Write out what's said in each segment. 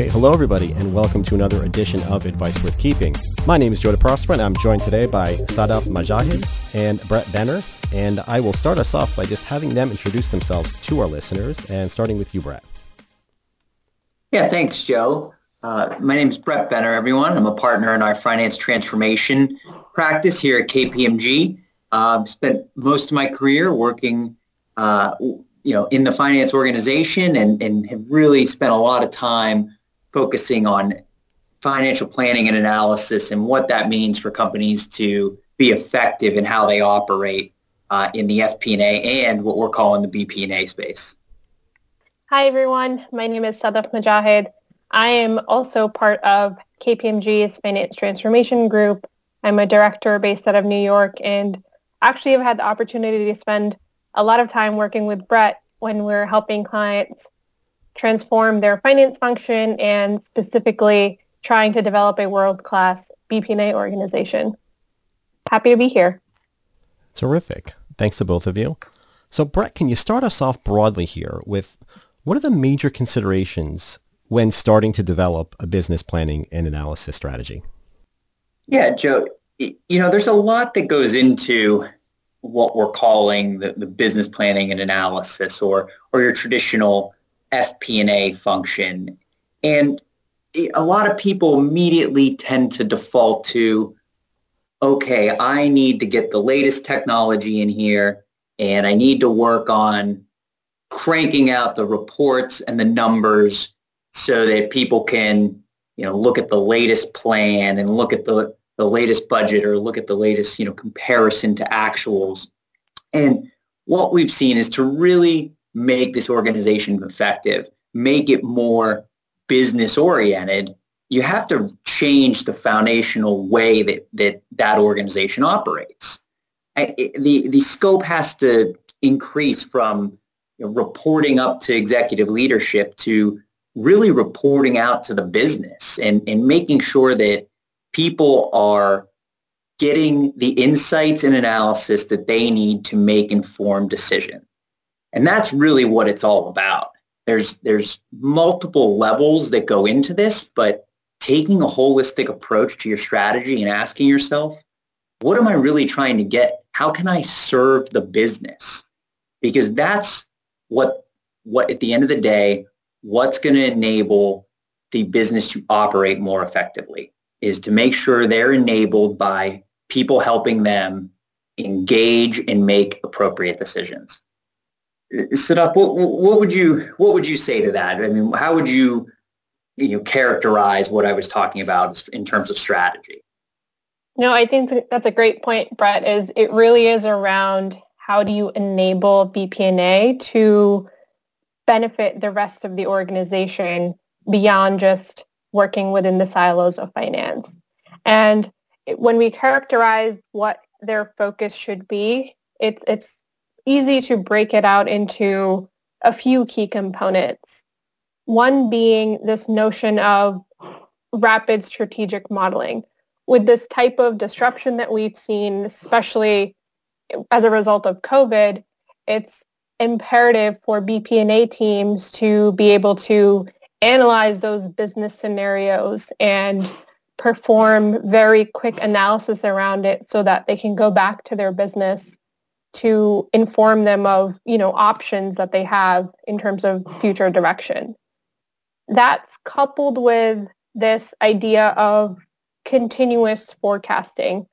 Okay, hello everybody, and welcome to another edition of Advice Worth Keeping. My name is Joe DeProsper, and I'm joined today by Sadaf Majahid and Brett Benner, and I will start us off by just having them introduce themselves to our listeners, and starting with you, Brett. Yeah, thanks, Joe. Uh, my name is Brett Benner, everyone. I'm a partner in our finance transformation practice here at KPMG. Uh, spent most of my career working uh, you know, in the finance organization and, and have really spent a lot of time focusing on financial planning and analysis and what that means for companies to be effective in how they operate uh, in the FP&A and what we're calling the BP&A space. Hi, everyone. My name is Sadaf Majahid. I am also part of KPMG's Finance Transformation Group. I'm a director based out of New York and actually have had the opportunity to spend a lot of time working with Brett when we're helping clients transform their finance function and specifically trying to develop a world-class BP&A organization. Happy to be here. Terrific. Thanks to both of you. So Brett, can you start us off broadly here with what are the major considerations when starting to develop a business planning and analysis strategy? Yeah, Joe, you know, there's a lot that goes into what we're calling the, the business planning and analysis or or your traditional FP&A function. And a lot of people immediately tend to default to, okay, I need to get the latest technology in here and I need to work on cranking out the reports and the numbers so that people can, you know, look at the latest plan and look at the the latest budget or look at the latest, you know, comparison to actuals. And what we've seen is to really make this organization effective, make it more business oriented, you have to change the foundational way that that, that organization operates. the, the scope has to increase from reporting up to executive leadership to really reporting out to the business and, and making sure that people are getting the insights and analysis that they need to make informed decisions. And that's really what it's all about. There's, there's multiple levels that go into this, but taking a holistic approach to your strategy and asking yourself, what am I really trying to get? How can I serve the business? Because that's what, what at the end of the day, what's going to enable the business to operate more effectively is to make sure they're enabled by people helping them engage and make appropriate decisions. Sadaf, what, what would you what would you say to that? I mean, how would you you know characterize what I was talking about in terms of strategy? No, I think that's a great point, Brett. Is it really is around how do you enable BP&A to benefit the rest of the organization beyond just working within the silos of finance. And when we characterize what their focus should be, it's, it's easy to break it out into a few key components. One being this notion of rapid strategic modeling. With this type of disruption that we've seen, especially as a result of COVID, it's imperative for BP&A teams to be able to analyze those business scenarios and perform very quick analysis around it so that they can go back to their business to inform them of, you know, options that they have in terms of future direction. That's coupled with this idea of continuous forecasting.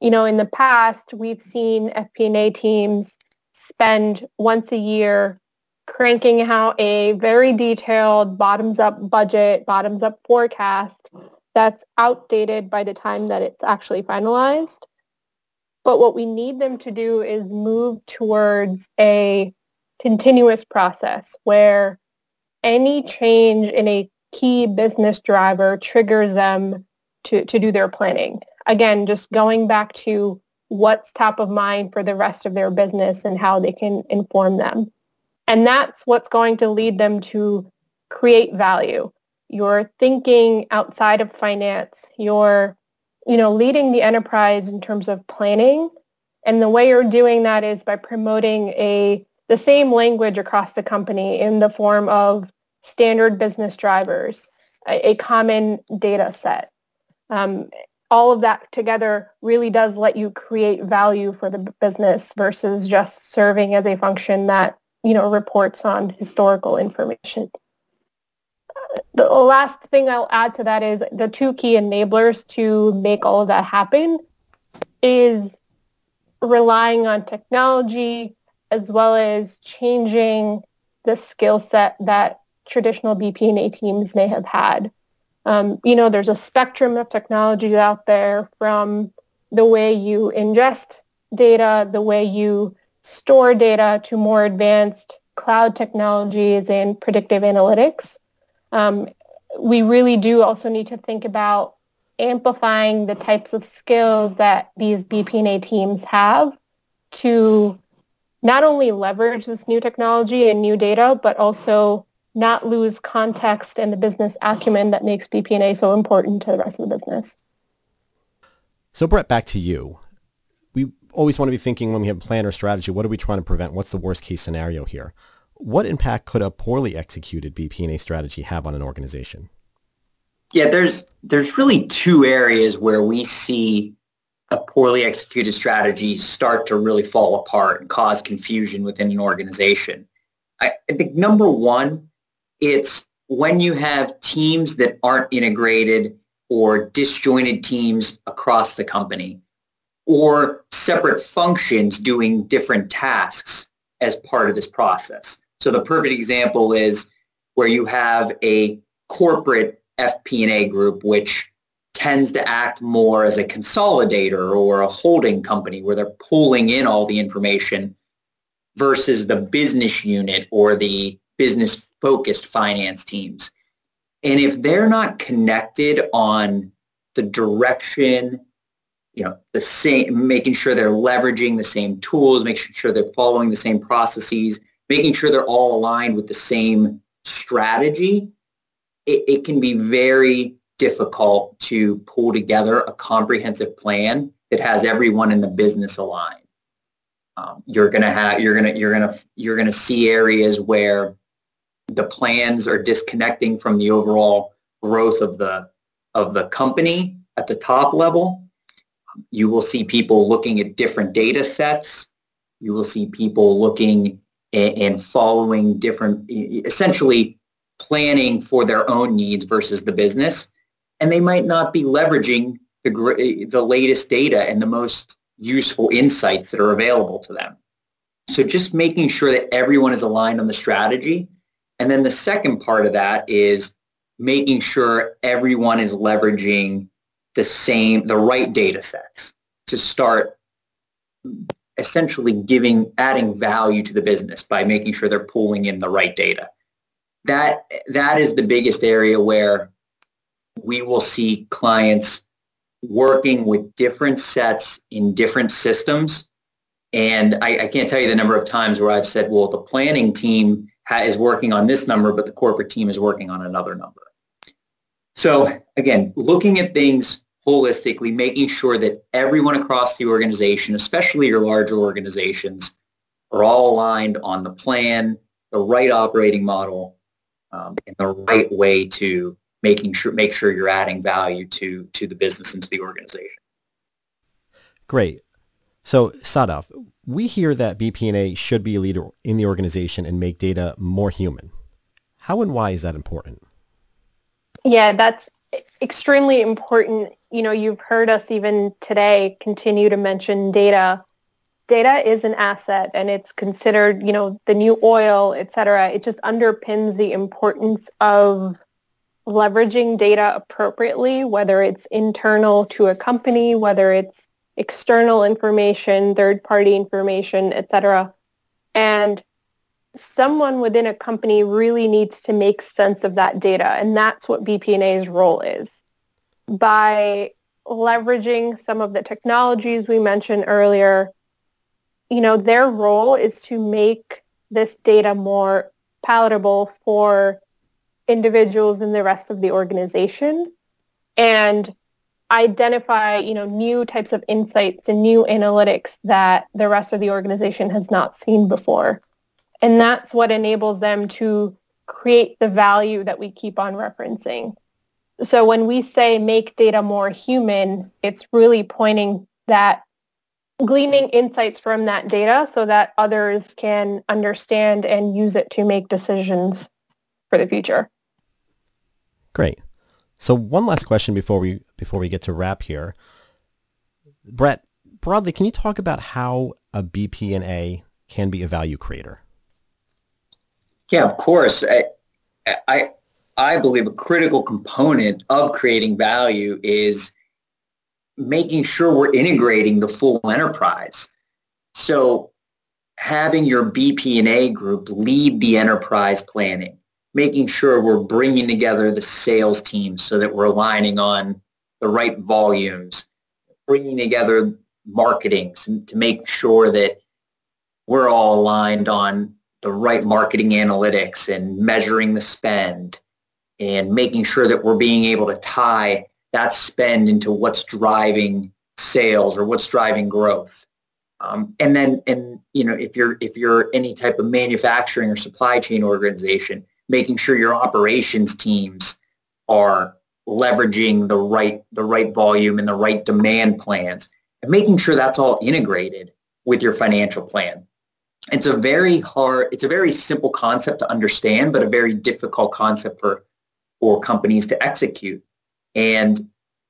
You know, in the past, we've seen FP&A teams spend once a year cranking out a very detailed bottoms-up budget, bottoms-up forecast that's outdated by the time that it's actually finalized. But what we need them to do is move towards a continuous process where any change in a key business driver triggers them to, to do their planning. Again, just going back to what's top of mind for the rest of their business and how they can inform them. And that's what's going to lead them to create value. You're thinking outside of finance. You're, you know, leading the enterprise in terms of planning. And the way you're doing that is by promoting a the same language across the company in the form of standard business drivers. a, a common data set. Um, all of that together really does let you create value for the business versus just serving as a function that you know reports on historical information. The last thing I'll add to that is the two key enablers to make all of that happen is relying on technology as well as changing the skill set that traditional BP&A teams may have had. Um, you know, there's a spectrum of technologies out there from the way you ingest data, the way you store data to more advanced cloud technologies and predictive analytics. Um, we really do also need to think about amplifying the types of skills that these BP&A teams have to not only leverage this new technology and new data, but also not lose context and the business acumen that makes BP&A so important to the rest of the business. So Brett, back to you. We always want to be thinking when we have a plan or strategy, what are we trying to prevent? What's the worst case scenario here? What impact could a poorly executed BP&A strategy have on an organization? Yeah, there's there's really two areas where we see a poorly executed strategy start to really fall apart and cause confusion within an organization. I, I think number one it's when you have teams that aren't integrated or disjointed teams across the company or separate functions doing different tasks as part of this process. So the perfect example is where you have a corporate FP&A group which tends to act more as a consolidator or a holding company where they're pulling in all the information versus the business unit or the business focused finance teams. And if they're not connected on the direction, you know, the same, making sure they're leveraging the same tools, making sure they're following the same processes, making sure they're all aligned with the same strategy, it, it can be very difficult to pull together a comprehensive plan that has everyone in the business aligned. Um, you're gonna have you're gonna you're gonna you're gonna see areas where the plans are disconnecting from the overall growth of the of the company at the top level. You will see people looking at different data sets. You will see people looking and following different, essentially planning for their own needs versus the business. And they might not be leveraging the, the latest data and the most useful insights that are available to them. So just making sure that everyone is aligned on the strategy and then the second part of that is making sure everyone is leveraging the same, the right data sets to start essentially giving, adding value to the business by making sure they're pulling in the right data. That, that is the biggest area where we will see clients working with different sets in different systems. And I, I, can't tell you the number of times where I've said, well, the planning team is working on this number, but the corporate team is working on another number. So again, looking at things holistically, making sure that everyone across the organization, especially your larger organizations, are all aligned on the plan, the right operating model, um, and the right way to making sure make sure you're adding value to to the business and to the organization. Great. So Sadaf, we hear that BP&A should be a leader in the organization and make data more human. How and why is that important? Yeah, that's extremely important. You know, you've heard us even today continue to mention data. Data is an asset and it's considered, you know, the new oil, et cetera. It just underpins the importance of leveraging data appropriately, whether it's internal to a company, whether it's external information, third-party information, et cetera. And someone within a company really needs to make sense of that data, and that's what BP&A's role is. By leveraging some of the technologies we mentioned earlier, you know, their role is to make this data more palatable for individuals in the rest of the organization. And identify, you know, new types of insights and new analytics that the rest of the organization has not seen before. And that's what enables them to create the value that we keep on referencing. So when we say make data more human, it's really pointing that gleaning insights from that data so that others can understand and use it to make decisions for the future. Great. So one last question before we before we get to wrap here. Brett, broadly, can you talk about how a BP&A can be a value creator? Yeah, of course. I, I, I believe a critical component of creating value is making sure we're integrating the full enterprise. So having your BP&A group lead the enterprise planning, making sure we're bringing together the sales team so that we're aligning on the right volumes, bringing together marketing to make sure that we're all aligned on the right marketing analytics and measuring the spend and making sure that we're being able to tie that spend into what's driving sales or what's driving growth. Um, and then, and you know, if you're if you're any type of manufacturing or supply chain organization, making sure your operations teams are leveraging the right the right volume and the right demand plans, and making sure that's all integrated with your financial plan. It's a very hard, it's a very simple concept to understand, but a very difficult concept for for companies to execute. And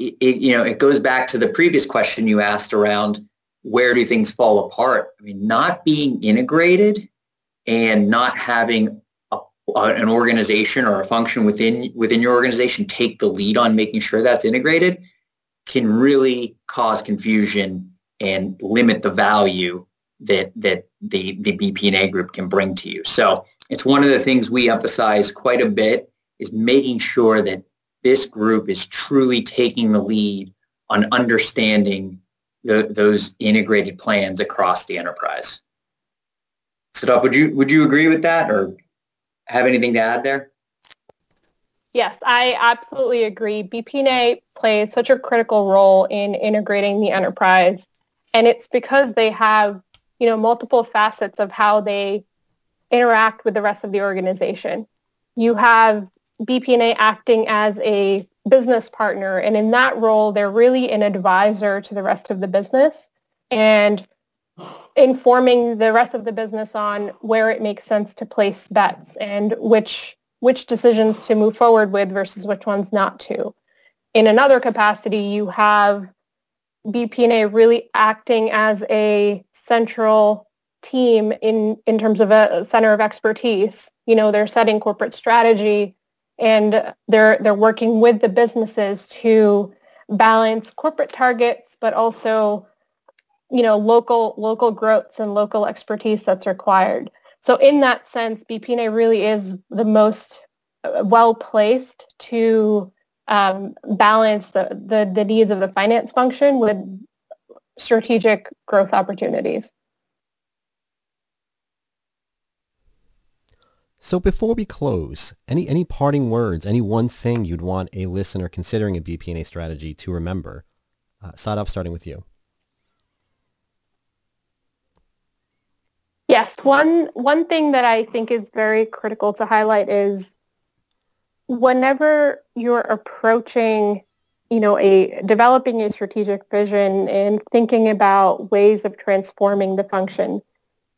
it, it, you know, it goes back to the previous question you asked around where do things fall apart? I mean, not being integrated and not having a, an organization or a function within within your organization take the lead on making sure that's integrated can really cause confusion and limit the value that that the the BP&A group can bring to you. So it's one of the things we emphasize quite a bit is making sure that this group is truly taking the lead on understanding the, those integrated plans across the enterprise. Sadaf, would you would you agree with that or have anything to add there? Yes, I absolutely agree. BP&A plays such a critical role in integrating the enterprise, and it's because they have, you know, multiple facets of how they interact with the rest of the organization. You have BP&A acting as a business partner. And in that role, they're really an advisor to the rest of the business and informing the rest of the business on where it makes sense to place bets and which which decisions to move forward with versus which ones not to. In another capacity, you have BP&A really acting as a central team in, in terms of a center of expertise. You know, they're setting corporate strategy, and they're they're working with the businesses to balance corporate targets but also you know local local growths and local expertise that's required. So in that sense bp&a really is the most uh, well placed to um, balance the, the the needs of the finance function with strategic growth opportunities So before we close, any any parting words, any one thing you'd want a listener considering a BP&A strategy to remember? Uh, Sadaf, starting with you. Yes, one one thing that I think is very critical to highlight is whenever you're approaching, you know, a developing a strategic vision and thinking about ways of transforming the function,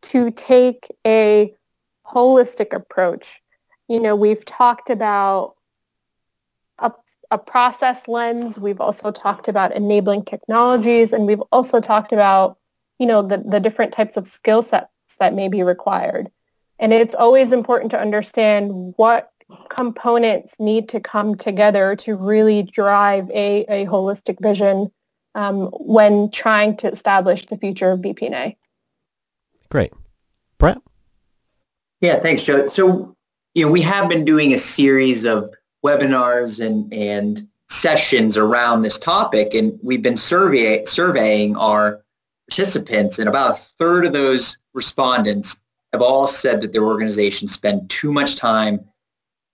to take a holistic approach. You know, we've talked about a, a process lens. We've also talked about enabling technologies, and we've also talked about, you know, the, the different types of skill sets that may be required. And it's always important to understand what components need to come together to really drive a, a holistic vision um, when trying to establish the future of BP&A. Great. Brett? Yeah, thanks, Joe. So, you know, we have been doing a series of webinars and, and sessions around this topic, and we've been survey, surveying our participants, and about a third of those respondents have all said that their organizations spend too much time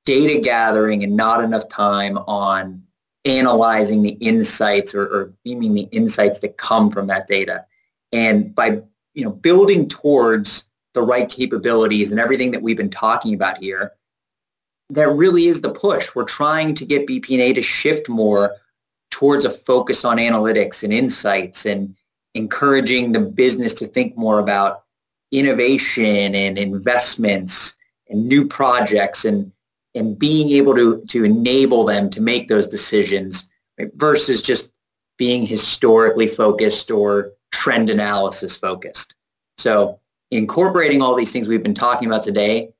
data gathering and not enough time on analyzing the insights or, or beaming the insights that come from that data. And by you know building towards the right capabilities and everything that we've been talking about here, that really is the push. We're trying to get BP&A to shift more towards a focus on analytics and insights and encouraging the business to think more about innovation and investments and new projects and and being able to to enable them to make those decisions versus just being historically focused or trend analysis focused. So incorporating all these things we've been talking about today,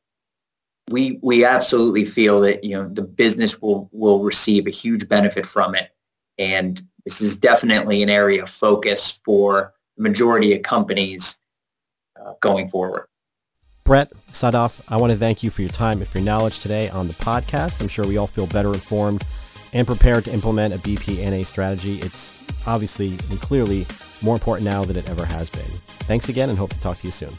we we absolutely feel that you know the business will will receive a huge benefit from it, and this is definitely an area of focus for the majority of companies uh, going forward. Brett Sadaf, I want to thank you for your time and for your knowledge today on the podcast. I'm sure we all feel better informed and prepared to implement a BP&A strategy. It's obviously and clearly more important now than it ever has been. Thanks again and hope to talk to you soon.